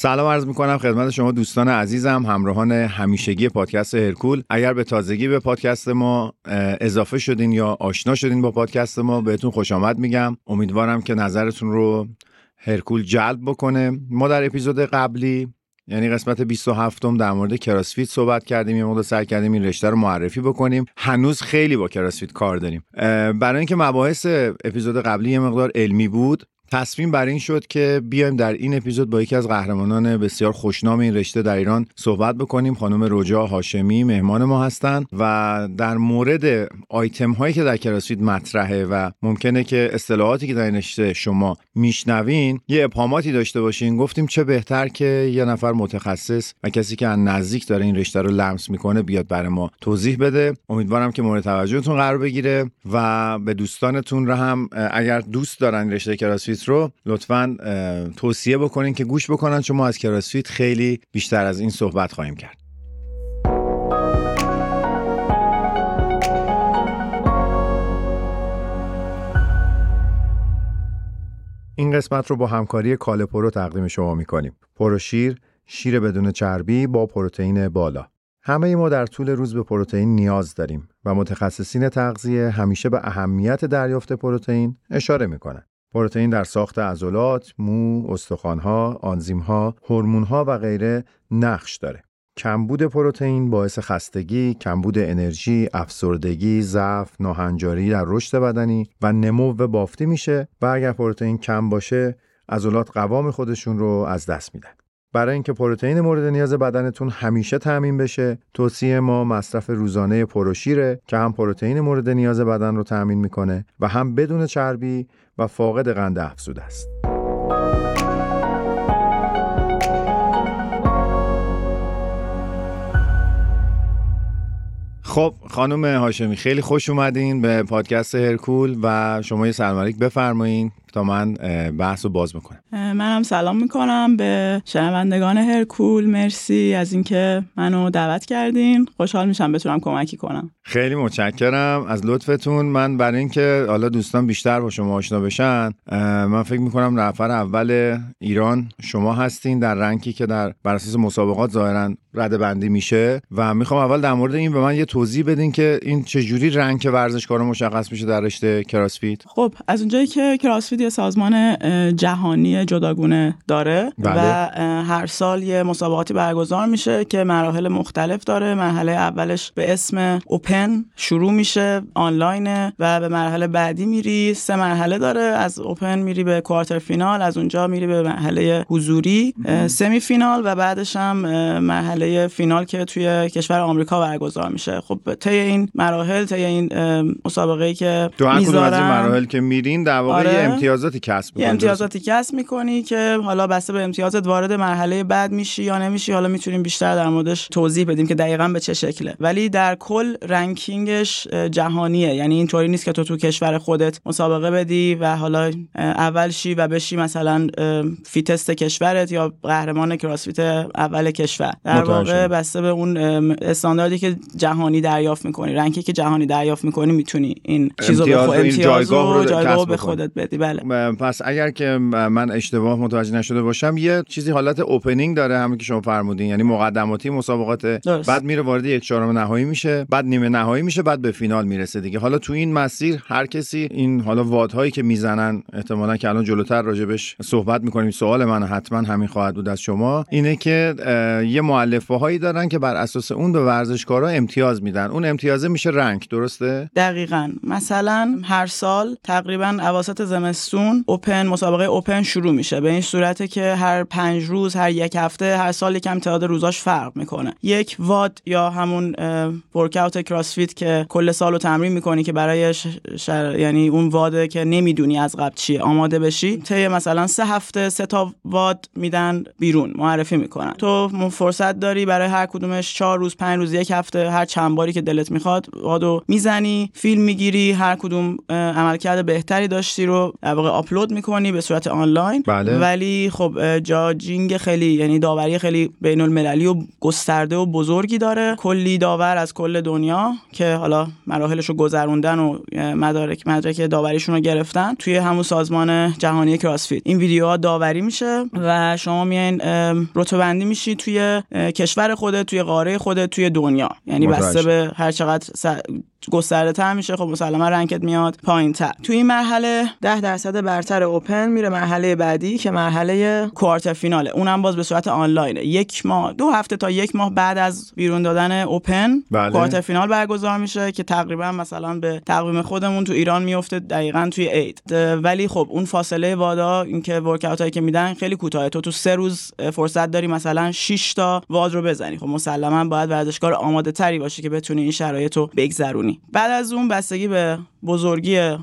سلام عرض می‌کنم خدمت شما دوستان عزیزم همراهان همیشگی پادکست هرکول. اگر به تازگی به پادکست ما اضافه شدین یا آشنا شدین با پادکست ما بهتون خوش آمد میگم. امیدوارم که نظرتون رو هرکول جلب بکنه. ما در اپیزود قبلی یعنی قسمت 27 م در مورد کراسفیت صحبت کردیم. یه مقدار سعی کردیم این رشته رو معرفی بکنیم. هنوز خیلی با کراسفیت کار داریم. برای اینکه مباحث اپیزود قبلی یه مقدار علمی بود تصمیم بر این شد که بیایم در این اپیزود با یکی از قهرمانان بسیار خوشنام این رشته در ایران صحبت بکنیم. خانم رجا هاشمی مهمان ما هستند و در مورد آیتم هایی که در کراسفیت مطرحه و ممکنه که اصطلاحاتی که در این رشته شما میشنوین یه ابهاماتی داشته باشین. گفتیم چه بهتر که یه نفر متخصص و کسی که از نزدیک داره این رشته رو لمس می‌کنه بیاد برای ما توضیح بده. امیدوارم که مورد توجهتون قرار بگیره و به دوستانتون رو هم اگر دوست دارن رشته کراسفیت رو لطفا توصیه بکنین که گوش بکنن چون ما از کراسفیت خیلی بیشتر از این صحبت خواهیم کرد این قسمت رو با همکاری کاله پرو تقدیم شما می‌کنیم. پرو شیر، شیر بدون چربی با پروتئین بالا. همه ما در طول روز به پروتئین نیاز داریم و متخصصین تغذیه همیشه به اهمیت دریافت پروتئین اشاره می‌کنن. پروتئین در ساخت عضلات، مو، استخوانها، آنزیمها، هورمونها و غیره نقش داره. کمبود پروتئین باعث خستگی، کمبود انرژی، افسردگی، ضعف، ناهنجاری در رشد بدنی و نمو بافتی میشه و اگر پروتئین کم باشه، عضلات قوام خودشون رو از دست میدن. برای اینکه پروتئین مورد نیاز بدنتون همیشه تامین بشه توصیه ما مصرف روزانه پروشیره که هم پروتئین مورد نیاز بدن رو تامین می‌کنه و هم بدون چربی و فاقد قند افزوده است. خب خانم هاشمی خیلی خوش اومدین به پادکست هرکول و شما یه سلام بفرمایین. تا من بحث رو باز می‌کنم منم سلام می‌کنم به شنوندگان هرکول. مرسی از اینکه منو دعوت کردین. خوشحال میشم بتونم کمکی کنم. خیلی متشکرم. از لطفتون. من برای اینکه حالا دوستان بیشتر با شما آشنا بشن من فکر می‌کنم نفر اول ایران شما هستین در رنکی که در بر اساس مسابقات ظاهرا رده بندی میشه. و می‌خوام اول در مورد این به من یه توضیح بدین که این چجوری رنک ورزشکارا مشخص میشه در رشته کراسفیت خب از اونجایی که کراسفیت یه سازمان جهانی جداگونه داره بله. و هر سال یه مسابقاتی برگزار میشه که مراحل مختلف داره. مرحله اولش به اسم اوپن شروع میشه آنلاینه و به مرحله بعدی میری. سه مرحله داره. از اوپن میری به کوارتر فینال از اونجا میری به مرحله حضوری سمی فینال و بعدش هم مرحله فینال که توی کشور آمریکا برگزار میشه. خب طی این مراحل طی این مسابقه ای که از این مراحل که میرین در واقع آره. امتیازاتی کسب می‌کنی؟ امتیازاتی کسب می‌کنی که حالا بسته به امتیازت وارد مرحله بعد میشی یا نمیشی حالا می‌تونیم بیشتر در موردش توضیح بدیم که دقیقا به چه شکله. ولی در کل رنکینگش جهانیه. یعنی اینطوری نیست که تو تو کشور خودت مسابقه بدی و حالا اول شی و بشی مثلا fittest کشورت یا قهرمان کراسفیت اول کشور. در واقع بسته به اون استانداردی که جهانی دریافت می‌کنی. rank ی که جهانی دریافت می‌کنی می‌تونی این چیزو به امتیاز رو جایگاه به خودت بدی. بله. پس اگر که من اشتباه متوجه نشده باشم یه چیزی حالت opening داره همین که شما فرمودین. یعنی مقدماتی مسابقات بعد میره وارد یک چهارم نهایی میشه بعد نیمه نهایی میشه بعد به فینال می‌رسه دیگه. حالا تو این مسیر هر کسی این حالا WOD هایی که می‌زنن احتمالا که الان جلوتر راجبش صحبت می‌کنیم سوال من حتما همین خواهد بود از شما اینه که یه مؤلفه هایی دارن که بر اساس اون به ورزشکارا امتیاز میدن. اون امتیازه میشه رنگ درسته؟ دقیقا. مثلا هر سال تقریبا اواسط زمستون اوپن مسابقه اوپن شروع میشه. به این صورته که هر پنج روز هر یک هفته هر سال یکم تعداد روزاش فرق می‌کنه. یک واد یا همون ورکاوت کراسفیت که کل سال رو تمرین می‌کنی که برای یعنی اون واده که نمی‌دونی از قبل چیه آماده بشی طی مثلا سه هفته سه تا واد میدن بیرون معرفی می‌کنن. تو فرصت داری برای هر کدومش چهار روز پنج روز یک هفته هر چند باری که دلت می‌خواد وادو می‌زنی فیلم می‌گیری هر کدوم عملکرد بهتری داشتی رو واقع آپلود می‌کنی به صورت آنلاین. بله. ولی خب جاجینگ خیلی یعنی داوری خیلی بین المللی و گسترده و بزرگی داره. کلی داور از کل دنیا که حالا مراحلش رو گذروندن و مدارک مدرک داوریشون رو گرفتن توی همون سازمان جهانی کراسفیت این ویدیوها داوری میشه و شما میایین رتبه بندی میشی توی کشور خودت توی قاره خودت توی دنیا. یعنی بسته به هر چقدر گسترده تر میشه خب مسلما رنکت میاد پایین تر تو این مرحله 10 درصد برتر اوپن میره مرحله بعدی که مرحله کوارتر فیناله اونم باز به صورت آنلاینه. یک ماه دو هفته تا یک ماه بعد از بیرون دادن اوپن بله. کوارتر فینال برگزار میشه که تقریبا مثلا به تقویم خودمون تو ایران میفته دقیقا توی عید. ولی خب اون فاصله وادا اینکه ورکاوت هایی که میدن خیلی کوتاه. تو تو سه روز فرصت داری مثلا 6 تا واد رو بزنی. خب مسلما باید ورزشکار آماده تری باشه که بتونی این شرایط رو بگذرونی بعد از اون بستگی به بزرگی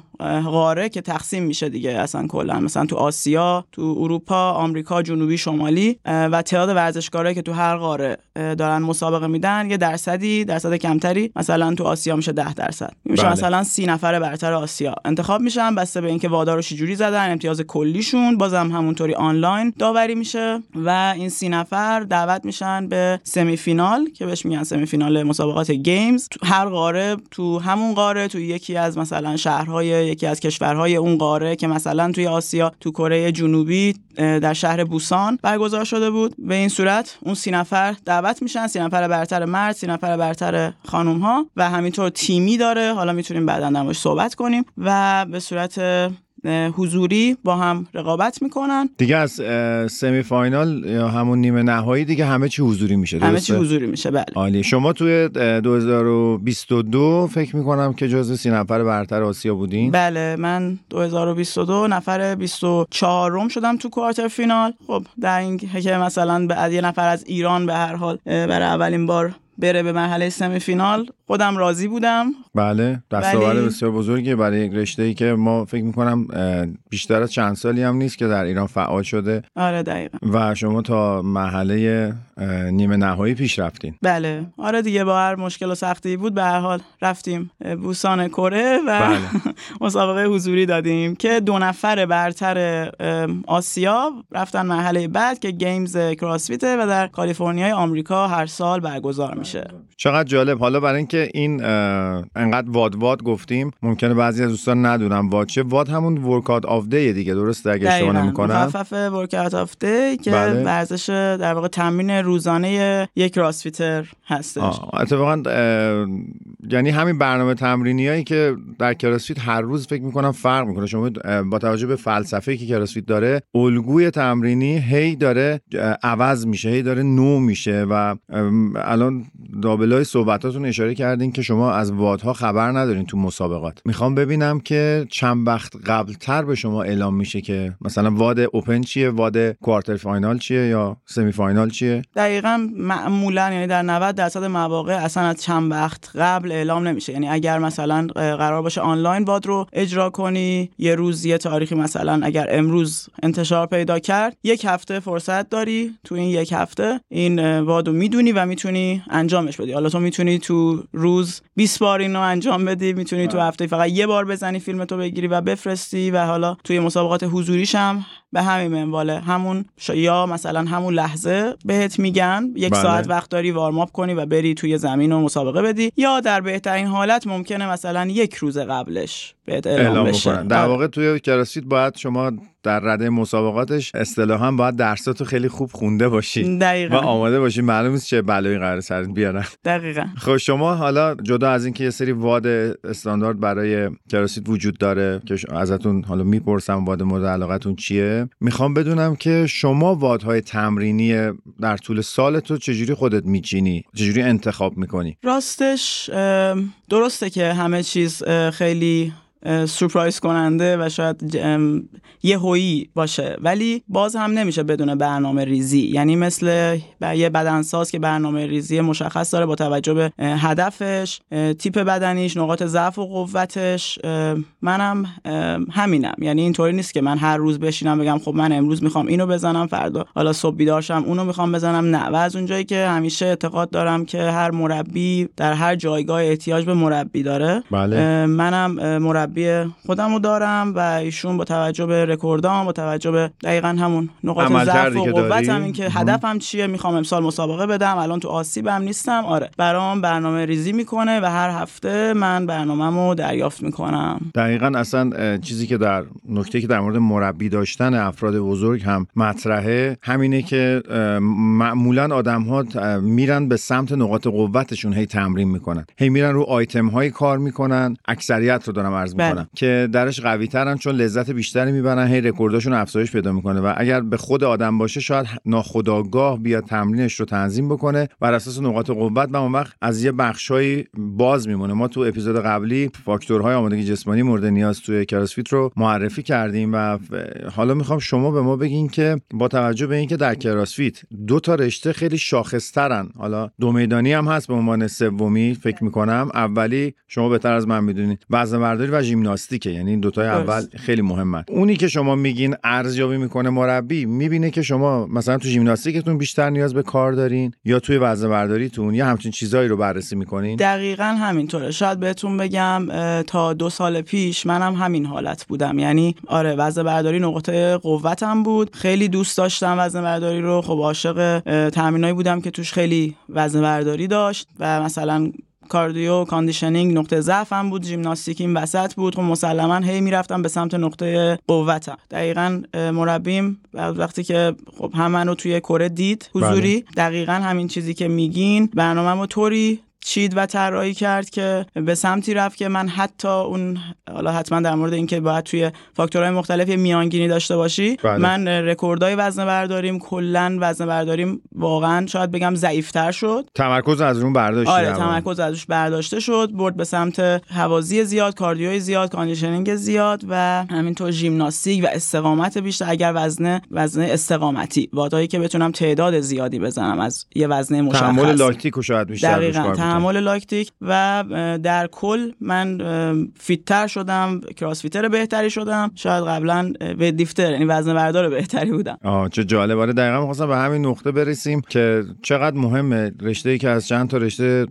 قاره که تقسیم میشه دیگه اصلا کلا. مثلا تو آسیا تو اروپا آمریکا جنوبی شمالی و تعداد ورزشکارایی که تو هر قاره دارن مسابقه میدن یه درصدی درصد کمتری مثلا تو آسیا میشه 10 درصد. میشه بله. مثلا سی نفر برتر آسیا. انتخاب میشن بسته به اینکه وادار رو چجوری زدن امتیاز کلیشون بازم همونطوری آنلاین داوری میشه و این سی نفر دعوت میشن به semi final که بهش میگن semi final مسابقات Games. تو هر قاره تو همون قاره تو یکی از مثلا شهرهای یکی از کشورهای اون قاره که مثلا توی آسیا تو کره جنوبی در شهر بوسان برگزار شده بود. به این صورت اون سی نفر دعوت میشن سی نفر برتر مرد سی نفر برتر خانم ها و همینطور تیمی داره. حالا می‌تونیم بعدا در صحبت کنیم و به صورت حضوری با هم رقابت می‌کنن. دیگه از سمی فاینال یا همون نیمه نهایی دیگه همه چی حضوری میشه همه چی حضوری میشه بله. عالی شما توی 2022 فکر می‌کنم که جزو سی نفر برتر آسیا بودین؟ بله من 2022 نفر 24 روم شدم تو کوارتر فینال. خب در این که مثلا به یه نفر از ایران به هر حال برای اولین بار بره به مرحله سمی فینال خودم راضی بودم. بله دستاورد. بسیار بزرگی برای رشته ای که ما فکر می‌کنم بیشتر از چند سالی هم نیست که در ایران فعال شده. آره دقیقا. و شما تا مرحله نیمه نهایی پیش رفتین. بله. آره دیگه با هر مشکل و سختی بود به هر حال رفتیم بوسان کره و بله. مسابقه حضوری دادیم که دو نفر برتر آسیا رفتن مرحله بعد که گیمز کراسفیته و در کالیفرنیای آمریکا هر سال برگزار میشه. چقدر جالب. حالا برای اینکه این انقدر WOD WOD گفتیم ممکنه بعضی از دوستان ندونن WOD چیه WOD همون workout of day دیگه درسته؟ اگه اشتباه نمی‌کنم مخفف workout of day که بله. ورزش در واقع تمرین روزانه یک CrossFitter هستش. اتفاقا یعنی همین برنامه تمرینی هایی که در کراسفیت هر روز فکر می‌کنم فرق می‌کنه. شما با توجه به فلسفه که کراسفیت داره الگوی تمرینی هی داره عوض میشه هی داره نو میشه و الان دابلای صحبتاتون اشاره کردین که شما از وادها خبر ندارین تو مسابقات. می‌خوام ببینم که چند وقت قبلتر به شما اعلام میشه که مثلا واد اوپن چیه واد کوارتر فاینال چیه یا سمی فاینال چیه؟ دقیقا معمولا یعنی در 90 درصد مواقع اصلا از چند وقت قبل اعلام نمیشه. یعنی اگر مثلا قرار باشه آنلاین واد رو اجرا کنی یه روز یه تاریخی مثلا اگر امروز انتشار پیدا کرد یک هفته فرصت داری تو این یک هفته این واد رو می‌دونی و می‌تونی انجامش بدی. حالا تو می‌تونی تو روز 20 بار اینو انجام بدی می‌تونی تو هفته فقط یه بار بزنی فیلم تو بگیری و بفرستی و حالا توی مسابقات حضوریش هم به همین منواله. همون یا مثلا همون لحظه بهت میگن یک بله. ساعت وقت داری وارم کنی و بری توی زمین و مسابقه بدی. یا در بهترین حالت ممکنه مثلا یک روز قبلش بهت اعلام, اعلام بشه. در آره. واقع توی کراسفیت باید شما در رده مسابقاتش اصطلاحا باید درساتو خیلی خوب خونده باشی دقیقا. و آماده باشی. معلوم نیست چه بلایی قرار سرت بیارن. دقیقا. خب شما حالا جدا از اینکه یه سری واد استاندارد برای کراسفیت وجود داره که ازتون حالا می‌پرسم واد مورد علاقتون چیه می‌خوام بدونم که شما وادهای تمرینی در طول سال تو چجوری خودت میچینی؟ چجوری انتخاب می‌کنی؟ راستش درسته که همه چیز خیلی سورپرایز کننده و شاید یه هویی باشه. ولی باز هم نمیشه بدون برنامه ریزی. یعنی مثل یه بدنساز که برنامه ریزی مشخص داره با توجه به هدفش تیپ بدنیش نقاط ضعف و قوتش. منم همینم. یعنی اینطوری نیست که من هر روز بشینم بگم خب من امروز می‌خوام اینو بزنم فردا حالا صبح بیدارشم اونو می‌خوام بزنم. نه. و از اونجایی که همیشه اعتقاد دارم که هر مربی در هر جایگاه احتیاج به مربی داره. بله. منم مربی مربی خودم رو دارم و ایشون با توجه به رکوردام با توجه به دقیقا همون نقاط ضعف و قوتم این که هدفم چیه؟ می‌خوام امسال مسابقه بدم. الان تو آسیبم نیستم. آره. برام برنامه ریزی می‌کنه و هر هفته من برنامه‌مو دریافت می‌کنم. دقیقا اصلا چیزی که در نکته که در مورد مربی داشتن افراد بزرگ هم مطرحه همینه که معمولا آدم ها میرن به سمت نقاط قوتشون هی تمرین می‌کنن. هی میرن رو آیتم های کار می‌کنن. اکثریت رو دارم عرض بله. که درش قوی ترن چون لذت بیشتری می‌برن هی رکورداشون افزایش پیدا می‌کنه و اگر به خود آدم باشه شاید ناخداگاه بیاد تمرینش رو تنظیم بکنه بر اساس نقاط قوت و اون وقت از یه بخشایی باز میمونه. ما تو اپیزود قبلی فاکتورهای آمادگی جسمانی مورد نیاز توی کراسفیت رو معرفی کردیم و حالا می‌خوام شما به ما بگین که با توجه به اینکه در کراسفیت دو تا رشته خیلی شاخصترن. حالا دو میدانی هم هست به عنوان سومی فکر می‌کنم. اولی شما بهتر از من می‌دونید وزن برداری و ژیمناستیکه یعنی این دوتای اول خیلی مهمن. اونی که شما میگین ارزیابی می‌کنه مربی می‌بینه که شما مثلا تو ژیمناستیکتون بیشتر نیاز به کار دارین یا توی وزن برداریتون یا همچین چیزایی رو بررسی می‌کنین؟ دقیقا همینطوره. شاید بهتون بگم تا دو سال پیش منم هم همین حالت بودم. یعنی آره وزن برداری نقطه قوتم بود. خیلی دوست داشتم وزن برداری رو. خب عاشق تمرینایی بودم که توش خیلی وزن برداری داشت و مثلا cardio conditioning نقطه ضعفم بود ژیمناستیک این وسط بود. خب مسلما هی می‌رفتم به سمت نقطه قوتم دقیقا مربیم وقتی که خب هم منو توی کره دید حضوری. بله. دقیقا همین چیزی که میگین. برنامه طوری چید و طراحی کرد که به سمتی رفت که من حتی اون حالا حتما در مورد اینکه باید توی فاکتورهای مختلف یه میانگینی داشته باشی بله. من رکوردای وزن برداریم کلا وزن برداریم واقعا شاید بگم ضعیفتر شد. تمرکز از اون برداشت آره تمرکز ازش برداشته شد برد به سمت هوازی زیاد cardio ی زیاد conditioning زیاد و همینطور ژیمناستیک و استقامت بیشتر. اگر وزن وزن استقامتی WOD ایی که بتونم تعداد زیادی بزنم از یه وزنه مشخص. تحمل لاکتیک شاید بیشتر تحمل لاکتیک و در کل من فیتتر شدم کراسفیتر بهتری شدم. شاید قبلا به دیفتر یعنی وزن بردار بهتری بودم. آه چه جالب آره دقیقا می‌خواستم به همین نقطه برسیم که چقدر مهمه رشته ای که از چند تا رشته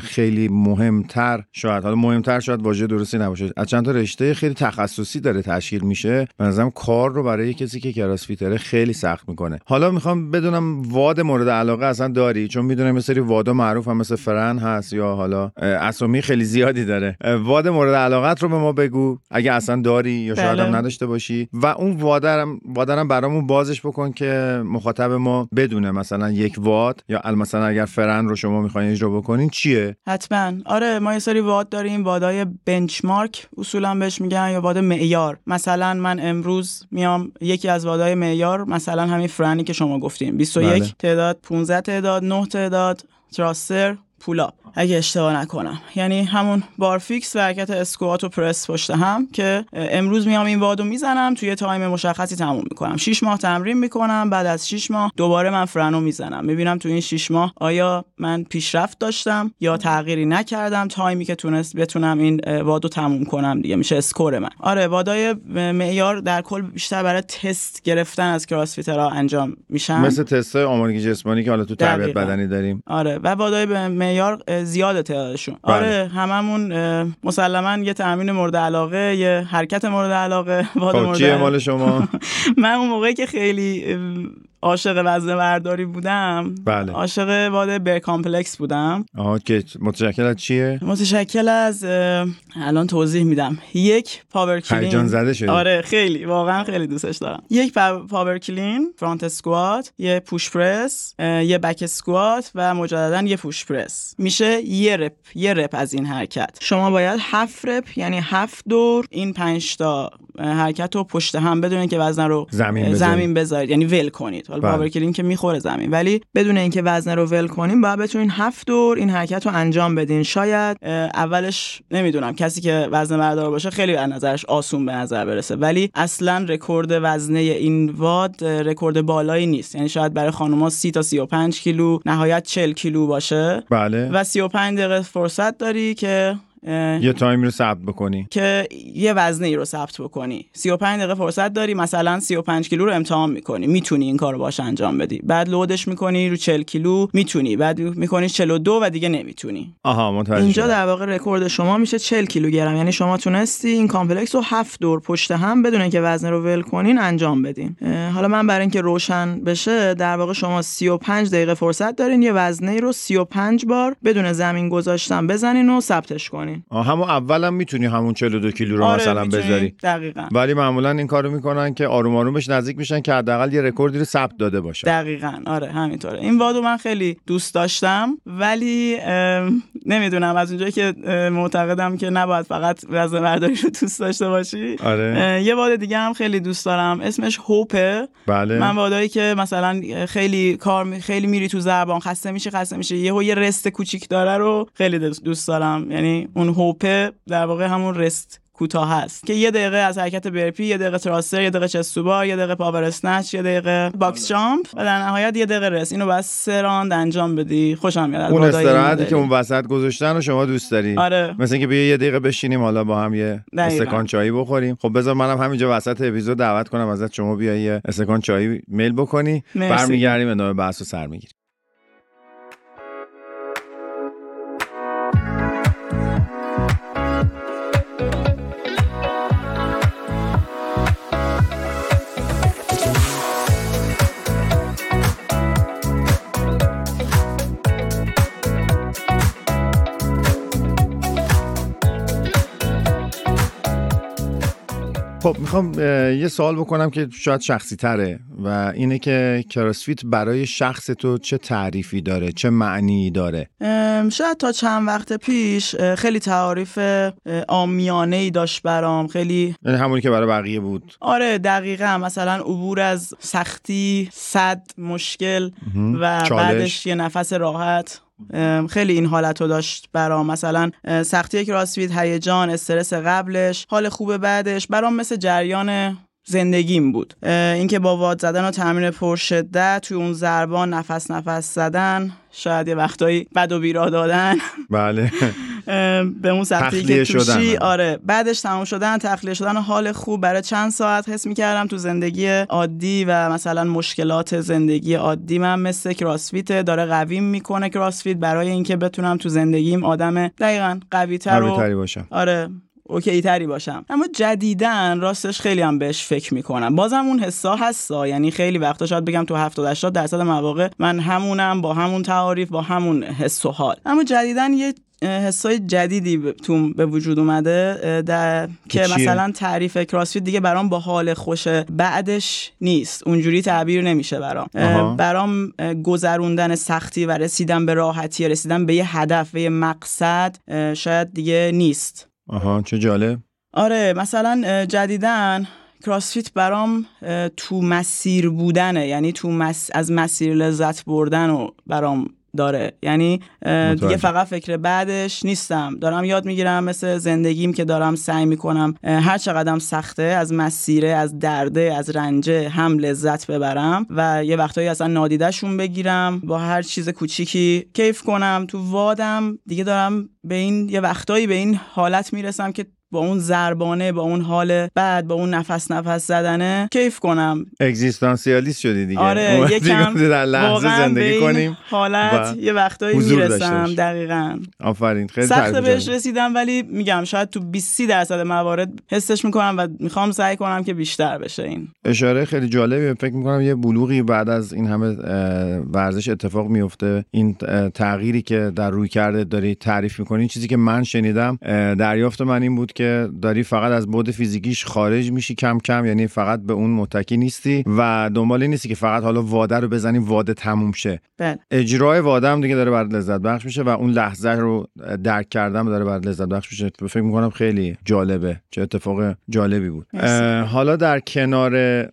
خیلی مهمتر شاید حالا مهمتر شاید واژه درستی نباشه. از چند تا رشته خیلی تخصصی داره تشکیل میشه. به نظرم کار رو برای کسی که کراسفیتره خیلی سخت می‌کنه. حالا می‌خوام بدونم واد مورد علاقه اصلا داری؟ چون می‌دونم یه سری وادا معروف هم مثل فرن هست یا حالا اسامی خیلی زیادی داره. واد مورد علاقت رو به ما بگو. اگه اصلا داری یا شاید هم بله. نداشته باشی. و اون وادرم وادرم برامون بازش بکن که مخاطب ما بدونه مثلا یک واد یا مثلا اگر فرن رو شما می‌خواین اجرا بکنین چیه؟ حتما. آره ما یه سری واد داریم. وادای بنچمارک اصولا بهش میگن یا واد معیار. مثلا من امروز میام یکی از وادای معیار مثلا همین فرنی که شما گفتیم 21 بله. تعداد 15 تعداد 9 تعداد thruster. pull-up. اگه اشتباه نکنم. یعنی همون بارفیکس و حرکت اسکوات و پرس پشت هم که امروز میام این WOD و می‌زنم توی تایم مشخصی تموم می‌کنم. 6 ماه تمرین می‌کنم بعد از 6 ماه دوباره من Fran و می‌زنم. می‌بینم تو این 6 ماه آیا من پیشرفت داشتم یا تغییری نکردم؟ تایمی که تونست بتونم این WOD و تموم کنم دیگه. میشه score من. آره WOD ای معیار در کل بیشتر برای تست گرفتن از CrossFitter ها انجام میشن. مثل تست آمادگی جسمانی که حالا تو تربیت بدنی داریم. آره و WOD ای معیار زیاد تعدادشون بله. آره هممون مسلما یه تمرین مورد علاقه یه حرکت مورد علاقه WOD خب، مورد مال شما؟ من اون موقعی که خیلی عاشق وزن برداری بودم. بله. عاشق WOD bear complex بودم. آها که متشکل از چیه؟ متشکل از الان توضیح میدم. یک power clean. زده شده آره خیلی. واقعا خیلی دوستش دارم. یک power clean front squat یه push press یه back squat و مجددا یه push press. میشه یه rep یه rep از این حرکت. شما باید هفت rep یعنی هفت دور این پنج تا حرکت رو پشت هم بدون که وزن رو زمین, زمین بذارید. یعنی ول کنید. حالا power clean که می‌خوره زمین. ولی بدون اینکه وزن رو ول کنیم باید بتونین هفت دور این حرکت رو انجام بدین. شاید اولش نمی‌دونم. کسی که وزن بردار باشه خیلی از نظرش آسون به نظر برسه. ولی اصلا رکورد وزنه این WOD رکورد بالایی نیست. یعنی شاید برای خانوما 30 تا 35 کیلو نهایت 40 کیلو باشه. بله. و 35 دقیقه فرصت داری که یه تایمی رو ثبت بکنی. که یه وزنه ای رو ثبت بکنی. 35 دقیقه فرصت داری مثلا 35 کیلو رو امتحان می‌کنی. می‌تونی این کارو باش انجام بدی. بعد load ش می‌کنی رو 40 کیلو می‌تونی. بعد می‌کنی 42 و دیگه نمی‌تونی. آها متوجه اینجا. در واقع رکورد شما میشه 40 کیلوگرم یعنی شما تونستی این complex رو هفت دور پشت هم بدون اینکه وزن رو ول کنین انجام بدین. حالا من برای اینکه روشن بشه در واقع شما 35 دقیقه فرصت دارین یه وزنه رو 35 بار بدون زمین گذاشتن بزنین و ثبتش کنین. آه، همون اولم می‌تونی همون 42 کیلو رو مثلا آره، می‌تونی. بذاری. دقیقا. ولی معمولا این کارو می‌کنن که آروم آروم بهش نزدیک میشن که حداقل یه رکوردی رو ثبت داده باشه. دقیقا. آره همینطوره. این WOD و من خیلی دوست داشتم ولی نمی‌دونم. از اونجایی که معتقدم که نباید فقط وزن برداری رو دوست داشته باشی. آره. یه WOD دیگه هم خیلی دوست دارم. اسمش Hope ه. بله. من WOD ایی که مثلا خیلی کار می- خیلی میری تو زبان خسته میشه خسته میشه یهو یه rest کوچیک داره رو خیلی دوست- دوست دارم. یعنی اون Hope ه در واقع همون rest کوتاه هست که یه دقیقه از حرکت burpee یه دقیقه thruster یه دقیقه chest to bar یه دقیقه power snatch یه دقیقه box jump و در نهایت یه دقیقه rest. اینو بس سه راند انجام بدی. خوشم میاد. اون استراحتی. که اون وسط گذاشتن و شما دوست داری. آره. مثل اینکه بیا یه دقیقه بشینیم حالا با هم یه. استکان چایی بخوریم. خب بذار منم همینجا وسط اپیزود دعوت کنم ازت. شما بیای یه استکان چایی میل بکنی. برمیگردیم ادامه بحث و سر می‌گیریم. خب می‌خوام یه سوال بکنم که شاید شخصی تره و اینه که کراسفیت برای شخص تو چه تعریفی داره چه معنی داره؟ شاید تا چند وقت پیش خیلی تعاریف آمیانه ای داشت برام خیلی یعنی همونی که برای بقیه بود. آره دقیقا. مثلا عبور از سختی صد مشکل و چالش. بعدش یه نفس راحت. خیلی این حالت رو داشت برام. مثلا سختی کراسفیت هیجان استرس قبلش حال خوب بعدش. برام مثل جریان زندگیم بود. اینکه با واد زدن و تمرین پرشدت توی اون ضربان نفس نفس زدن شاید یه وقتایی بد و بیرا دادن. بله. به اون سختی که توشی. آره. بعدش تمام شدن تخلیه شدن حال خوب برای چند ساعت حس می‌کردم تو زندگی عادی و مثلا مشکلات زندگی عادی من مثل کراسفیت داره قویم می‌کنه کراسفیت برای اینکه بتونم تو زندگیم آدم دقیقا قوی تر و قوی باشم. آره اوکی تری باشم. اما جدیدن راستش خیلی هم بهش فکر می‌کنم. بازم اون حسا هستا یعنی خیلی وقتا شاید بگم تو 70 80 درصد مواقع من همونم با همون تعاریف با همون حس و حال. اما جدیدن یه حسای جدیدی تو به وجود اومده در که؟ مثلا تعریف کراسفیت دیگه برام با حال خوش بعدش نیست. اونجوری تعبیر نمیشه برام. آها. برام گذروندن سختی و رسیدن به راحتی رسیدن به یه هدف به یه مقصد شاید دیگه نیست. آها چه جالب. آره مثلا جدیدن کراسفیت برام تو مسیر بودنه یعنی تو مس... از مسیر لذت بردن و برام داره. یعنی دیگه. فقط فکر بعدش نیستم. دارم یاد می‌گیرم مثل زندگیم که دارم سعی می‌کنم هر چقدرم سخته از مسیره از درده از رنجه هم لذت ببرم و یه وقتایی اصلا نادیدهشون بگیرم با هر چیز کوچیکی کیف کنم. تو وادم دیگه دارم به این یه وقتایی به این حالت می‌رسم که با اون زربانه با اون حال بعد با اون نفس نفس زدنه کیف کنم. اگزیستانسیالیست شدی دیگه. آره یکم در لحظه زندگی کنیم. حالت یه وقتایی می‌رسم. دقیقا. آفرین خیلی سخت بهش. رسیدم ولی میگم شاید تو 20 درصد موارد حسش می‌کنم و می‌خوام سعی کنم که بیشتر بشه این. اشاره خیلی جالبی فکر می‌کنم یه بلوغی بعد از این همه ورزش اتفاق میفته این تغییری که در روی کرده داری تعریف می‌کنی چیزی که من شنیدم دریافت من این بود که داری فقط از بود فیزیکیش خارج میشی کم کم یعنی فقط به اون متکی نیستی و دنبال این نیستی که فقط حالا واده رو بزنی واده تموم شه. بله. اجرای واده هم دیگه داره برات لذت بخش میشه و اون لحظه رو درک کردن داره برات لذت بخش میشه. فکر می‌کنم خیلی جالبه. چه اتفاق جالبی بود. حالا در کنار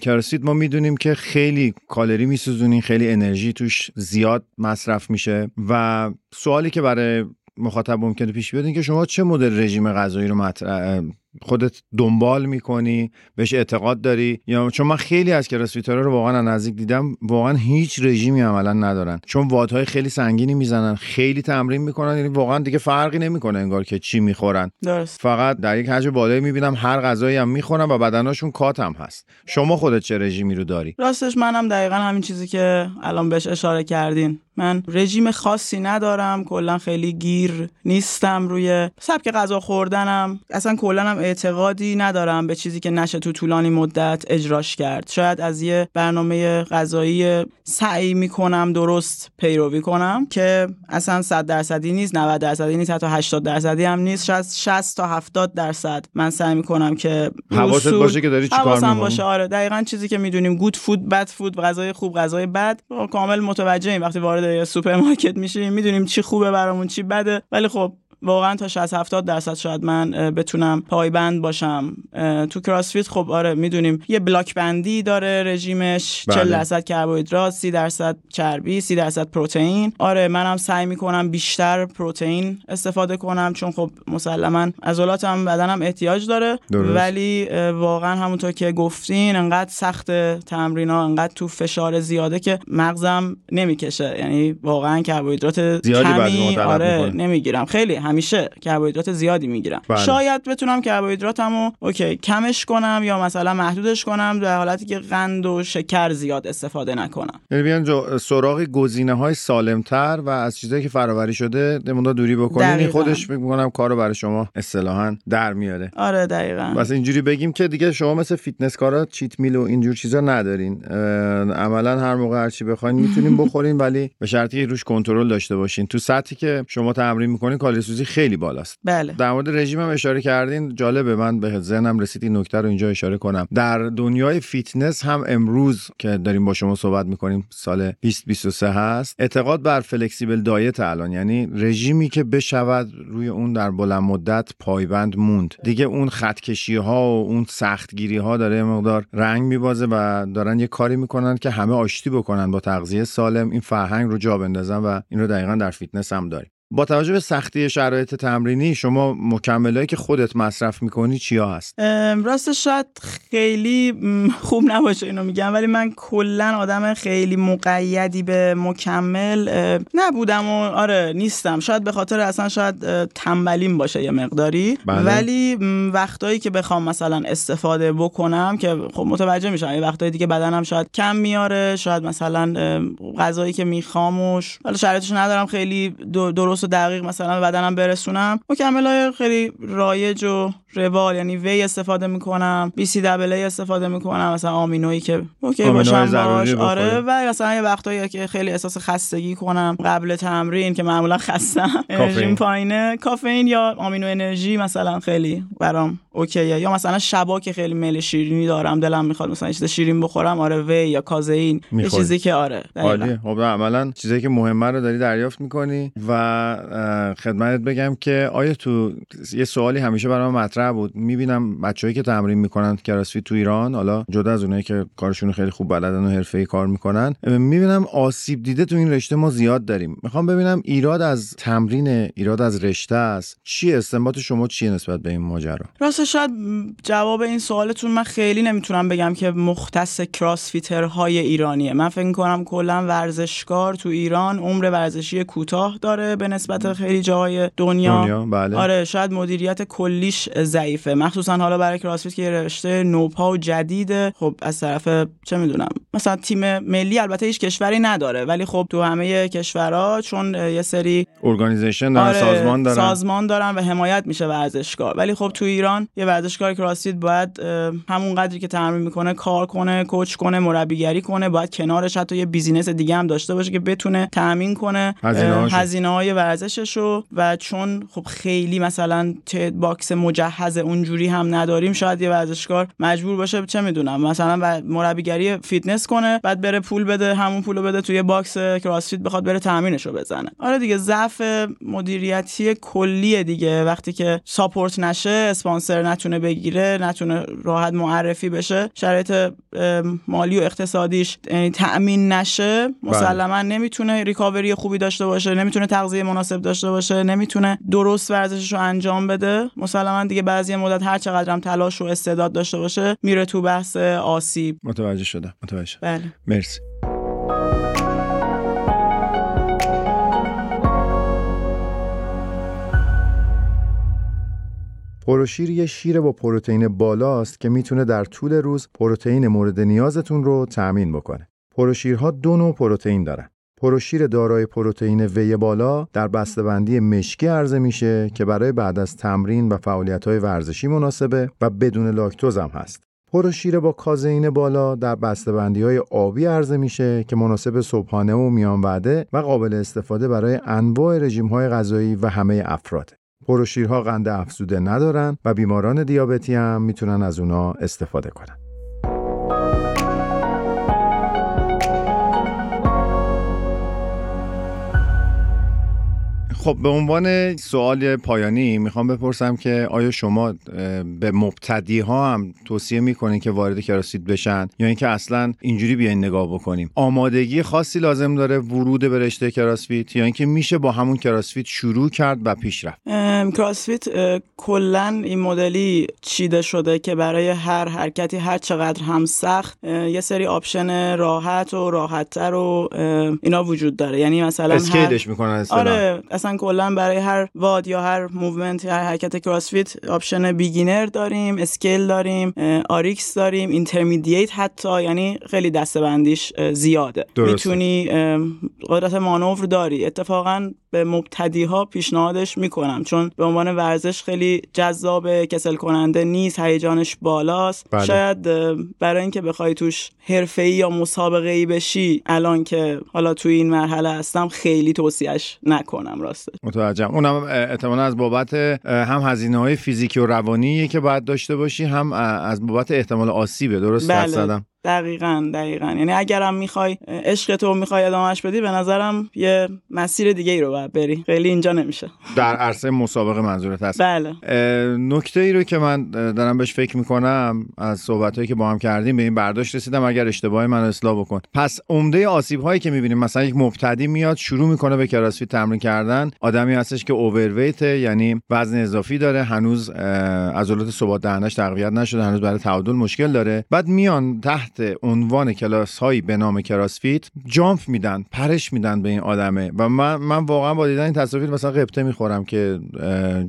کراسفیت ما می‌دونیم که خیلی کالری میسوزونین خیلی انرژی توش زیاد مصرف میشه و سوالی که برای مخاطب ممکنه پیش بیاد که شما چه مدل رژیم غذایی رو مطرح خودت دنبال می‌کنی بهش اعتقاد داری؟ یا چون من خیلی از کراسفیترها رو واقعا نزدیک دیدم واقعا هیچ رژیمی عملا ندارن. چون وادهای خیلی سنگینی می‌زنن خیلی تمرین می‌کنن یعنی واقعا دیگه فرقی نمی‌کنه انگار که چی می‌خورن. درست. فقط در یک حجم بالایی می‌بینم هر غذایی هم می‌خورن و بدناشون کات هم هست. شما خودت چه رژیمی رو داری؟ راستش منم دقیقا همین چیزی که الان بهش اشاره کردین. من رژیم خاصی ندارم کلا خیلی گیر نیستم روی سبک غذا خوردنم. اصلا کلا هم اعتقادی ندارم به چیزی که نشه تو طولانی مدت اجراش کرد. شاید از یه برنامه غذایی سعی می‌کنم درست پیروی کنم که اصلا 100 درصدی نیست 90 درصدی نیست حتی 80 درصدی هم نیست. شاید 60 تا 70 درصد من سعی می‌کنم که حواست باشه که داری چیکار باشه. آره دقیقا چیزی که می‌دونیم good food bad food غذای خوب غذای بد کامل متوجهیم. وقتی وارد سوپرمارکت میشیم می‌دونیم چی خوبه برامون چی بده. ولی خب واقعا تا 60 70 درصد شاید من بتونم پایبند باشم تو کراسفیت خب آره می‌دونیم یه block بندی داره رژیمش بله. 40 درصد کربوهیدرات 30 درصد چربی 30 درصد پروتئین آره منم سعی می‌کنم بیشتر پروتئین استفاده کنم چون خب مسلما عضلاتم بدنم احتیاج داره درست. ولی واقعا همونطور که گفتین انقدر سخت تمرینا انقدر تو فشار زیاده که مغزم نمی‌کشه یعنی واقعا کربوهیدرات زیادی کمی آره. نمی‌گیرم خیلی همیشه کربوهیدرات زیادی می‌گیرم. بله. شاید بتونم کربوهیدراتمو اوکی کمش کنم یا مثلا محدودش کنم در حالتی که قند و شکر زیاد استفاده نکنم. یعنی بیان جو- سراغ گزینه های سالمتر و از چیزایی که فراوری شده نموندا دوری بکنین این. خودش فکر می‌کنم کارو برای شما اصطلاحا در میاره. آره دقیقا. بس اینجوری بگیم که دیگه شما مثل فیتنس کارا cheat meal و اینجور چیزا ندارین. عملا هر موقع هر چی بخواین می‌تونین بخورین ولی به شرطی که روش کنترل داشته باشین. تو سطحی که شما تمرین می‌کنین کالری سوزی خیلی بالاست. بله. در مورد رژیم هم اشاره کردین. جالبه من به ذهنم رسید این نکته رو اینجا اشاره کنم. در دنیای فیتنس هم امروز که داریم با شما صحبت می‌کنیم سال 2023 هست. اعتقاد بر flexible diet الان یعنی رژیمی که بشود روی اون در بلند مدت پایبند موند. دیگه اون خطکشی ها و اون سختگیری ها داره مقدار رنگ میبازه و دارن یه کاری می‌کنن که همه آشتی بکنن با تغذیه سالم. این فرهنگ رو جا بندازن و این رو دقیقا در فیتنس هم داریم. با توجه به سختی شرایط تمرینی شما مکملایی که خودت مصرف می‌کنی چیا هست؟ راستش شاید خیلی خوب نباشه اینو میگم ولی من کلا آدم خیلی مقیدی به مکمل نبودم و آره نیستم. شاید به خاطر اصلا شاید تنبلیم باشه یه مقداری. بله. ولی وقتایی که بخوام مثلا استفاده بکنم که خب متوجه میشم یه وقتایی دیگه بدنم شاید کم میاره شاید مثلا غذایی که می‌خوام و ش- حالا شرایطش ندارم خیلی دو- درست و دقیق مثلا به بدنم برسونم مکمل های خیلی رایج و روال یعنی whey استفاده می‌کنم BCAA استفاده می‌کنم مثلا آمینویی که okay باشم باش آره. و مثلا یه وقتایی که خیلی احساس خستگی کنم قبل تمرین که معمولا خستم. انرژیم پایینه کافئین یا آمینو انرژی مثلا خیلی برام okay ـه یا مثلا شبا که خیلی میل شیرینی دارم دلم می‌خواد مثلا یه چیز شیرین بخورم آره whey یا کازئین یه. چیزی که آره. عالیه خب عملا چیزایی که مهمه رو داری دریافت می‌کنی و خدمتت بگم که آیا تو یه سوالی همیشه برای من مطرح بود. می‌بینم بچههایی که تمرین می‌کنن کراسفیت تو ایران حالا جدا از اونایی که کارشون خیلی خوب بلدن و حرفه‌ای کار می‌کنن می‌بینم آسیب دیده تو این رشته ما زیاد داریم. می‌خوام ببینم ایراد از تمرین ایراد از رشته است. چی استنباط شما چیه نسبت به این ماجرا؟ راستش شاید جواب این سوالتون من خیلی نمی‌تونم بگم که مختص کراسفیترهای ایرانیه. من فکر کنم کلا ورزشکار تو ایران عمر ورزشی کوتاه داره. به نسبت خیلی جاهای دنیا, دنیا بله. آره شاید مدیریت کلیش ضعیفه. مخصوصا حالا برای کراسفیت که رشته نوپا و جدیده. خب از طرف چه می‌دونم. مثلا تیم ملی البته هیچ کشوری نداره. ولی خب تو همه کشورها چون یه سری organization دارن سازمان دارن. آره، سازمان دارن و حمایت میشه ورزشکار. ولی خب تو ایران یه ورزشکار کراسفیت باید همون قدری که تمرین می‌کنه کار کنه coach کنه مربیگری کنه باید کنارش حتی یه business دیگه هم داشته باشه که بتونه تامین کنه. هزینه های ورزششو و چون خب خیلی مثلا چه box مجهز اونجوری هم نداریم شاید یه ورزشکار مجبور باشه چه می‌دونم مثلا و- مربیگری فیتنس کنه بعد بره پول بده همون پولو بده توی box کراسفیت بخواد بره تمرینشو بزنه. آره دیگه ضعف مدیریتی کلیه دیگه. وقتی که ساپورت نشه اسپانسر نتونه بگیره نتونه راحت معرفی بشه شرایط مالی و اقتصادیش یعنی تأمین نشه مسلما نمی‌تونه ریکاوری خوبی داشته باشه نمی‌تونه تغذیه مناسب داشته باشه نمی‌تونه درست ورزشش رو انجام بده. مسلما دیگه بعضی مدت هر چقدر هم تلاش و استعداد داشته باشه میره تو بحث آسیب. متوجه شدم متوجه بله. مرسی. پروشیر یه شیر با پروتئین بالاست که می‌تونه در طول روز پروتئین مورد نیازتون رو تأمین بکنه. پروشیرها دو نوع پروتئین دارن. پروشیر دارای پروتئین وی بالا در بسته‌بندی مشکی عرضه میشه که برای بعد از تمرین و فعالیت‌های ورزشی مناسبه و بدون لاکتوز هم هست. پروشیر با کازئین بالا در بسته‌بندی های آبی عرضه میشه که مناسب صبحانه و میان وعده و قابل استفاده برای انواع رژیم های غذایی و همه افراد. پروشیرها قند افزوده ندارن و بیماران دیابتی هم می‌تونن از اونا استفاده کنن. خب به عنوان سوال پایانی می‌خوام بپرسم که آیا شما به مبتدی ها هم توصیه می‌کنید که وارد کراسفیت بشن؟ یا اینکه اصلا اینجوری بیاین نگاه بکنیم؟ آمادگی خاصی لازم داره ورود به رشته کراسفیت یا اینکه میشه با همون کراسفیت شروع کرد و پیش رفت؟ کراسفیت کلا این مدلی چیده شده که برای هر حرکتی هر چقدر هم سخت یه سری option راحت و راحتتر و اینا وجود داره. یعنی مثلا scale ش می‌کنن آره اصلا کلا برای هر WOD یا هر movement یا هر حرکت کراسفیت option beginner داریم scale داریم RX داریم intermediate حتی یعنی خیلی دسته بندیش زیاده. می‌تونی قدرت مانور داری. اتفاقا به مبتدی ها پیشنهادش می‌کنم چون به عنوان ورزش خیلی جذاب کسل کننده نیست هیجانش بالاست. بله. شاید برای اینکه بخوای توش حرفه‌ای یا مسابقه ای بشی الان که حالا توی این مرحله هستم خیلی توصیهش نکنم راسته متوجهم. اونم احتمالا از بابت هم هزینه های فیزیکی و روانی که باید داشته باشی هم از بابت احتمال آسیبه. درست بله. زدم؟ دقیقا دقیقا. یعنی اگرم می‌خوای عشق تو می‌خوای ادامهش بدی به نظرم یه مسیر دیگه ای رو باید بری. خیلی اینجا نمیشه. در عرصه مسابقه منظورت هست. بله. نکته ای رو که من دارم بهش فکر می‌کنم از صحبت هایی که با هم کردیم به این برداشت رسیدم اگر اشتباهی من اصلاح بکن. پس عمده آسیب هایی که می‌بینیم مثلا یک مبتدی میاد شروع می‌کنه به کراسفیت تمرین کردن. آدمی هستش که اوورویت یعنی وزن اضافی داره. هنوز عضلات ثبات دهنش تقویت نشده. هنوز برای تعادل مشکل داره. بعد میان تحت عنوان کلاس هایی به نام کراسفیت jump میدن پرش میدن به این آدمه. و من من واقعا با دیدن این تصاویر مثلا غبطه می‌خورم که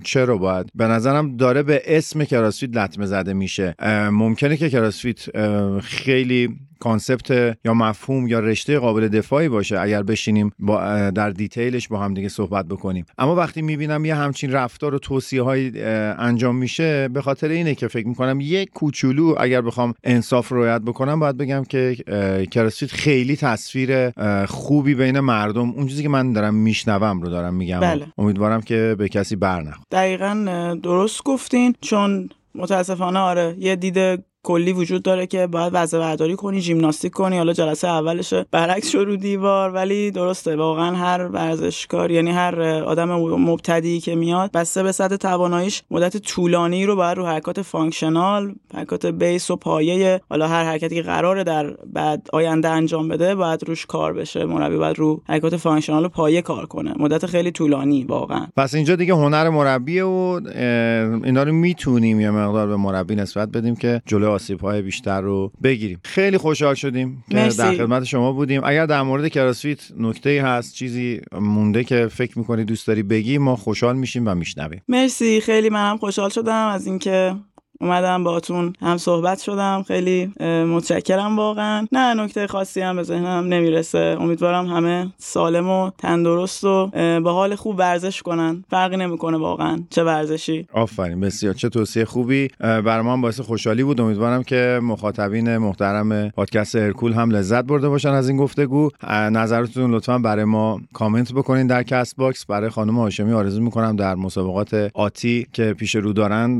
چرا باید. به نظرم داره به اسم کراسفیت لطمه زده میشه. ممکنه که کراسفیت خیلی concept یا مفهوم یا رشته قابل دفاعی باشه اگر بشینیم با در detail ش با هم دیگه صحبت بکنیم. اما وقتی می‌بینم یه همچین رفتار و توصیه های انجام میشه به خاطر اینه که فکر می‌کنم یک کوچولو اگر بخوام انصاف رعایت بکنم باید بگم که کراسفیت خیلی تصویر خوبی بین مردم اون چیزی که من دارم میشنوم رو دارم میگم. بله. امیدوارم که به کسی برنخوره دقیقا درست گفتین چون متاسفانه آره یه دید کلی وجود داره که باید وزنه برداری کنی ژیمناستیک کنی حالا جلسه اولشه برعکس شو رو دیوار ولی درسته واقعا هر ورزشکار یعنی هر آدم مبتدی که میاد بسته به سطح تواناییش مدت طولانی رو باید رو حرکات functional حرکات base و پایه حالا هر حرکتی که قراره در بعد آینده انجام بده باید روش کار بشه مربی باید رو حرکات functional و پایه کار کنه. مدت خیلی طولانی واقعا. پس اینجا دیگه هنر مربیه و اینا رو می‌تونیم یه مقدار به مربی نسبت بدیم که جلو آسیب های بیشتر رو بگیریم. خیلی خوشحال شدیم که. در خدمت شما بودیم. اگر در مورد کراسفیت نکته هست چیزی مونده که فکر می‌کنی دوست داری بگی ما خوشحال میشیم و میشنویم. مرسی. خیلی منم خوشحال شدم از اینکه اومدم باهاتون هم صحبت شدم. خیلی متشکرم واقعا. نه نکته خاصی هم به ذهنم نمی‌رسه. امیدوارم همه سالم و تندرست و با حال خوب ورزش کنن. فرقی نمی‌کنه واقعا. چه ورزشی. آفرین بسیار. چه توصیه خوبی. برای ما باعث خوشحالی بود. امیدوارم که مخاطبین محترم پادکست هرکول هم لذت برده باشن از این گفتگو. نظراتتون لطفا برای ما کامنت بکنین در Castbox. برای خانم هاشمی آرزو می‌کنم در مسابقات آتی که پیش رو دارن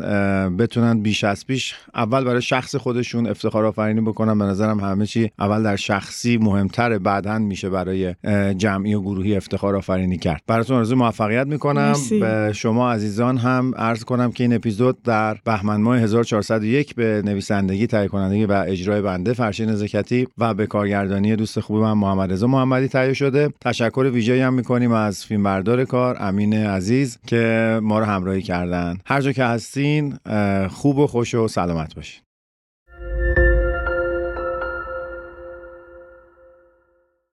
بتونن بیش از پیش اول برای شخص خودشون افتخار آفرینی بکنن. به نظرم همه چی اول در شخصی مهمتره بعدا میشه برای جمعی و گروهی افتخار آفرینی کرد. براتون آرزو موفقیت می‌کنم. مرسی. به شما عزیزان هم عرض کنم که این اپیزود در بهمن ماه 1401 به نویسندگی تهیه کنندگی و اجرای بنده فرشین نزکتی و به کارگردانی دوست خوبی من محمد رضا محمدی تهیه شده. تشکر ویژه‌ای هم می‌کنیم از فیلمبردار کار امین عزیز که ما رو همراهی کردن. هر جا که هستین خوب و خوش و سلامت باشین.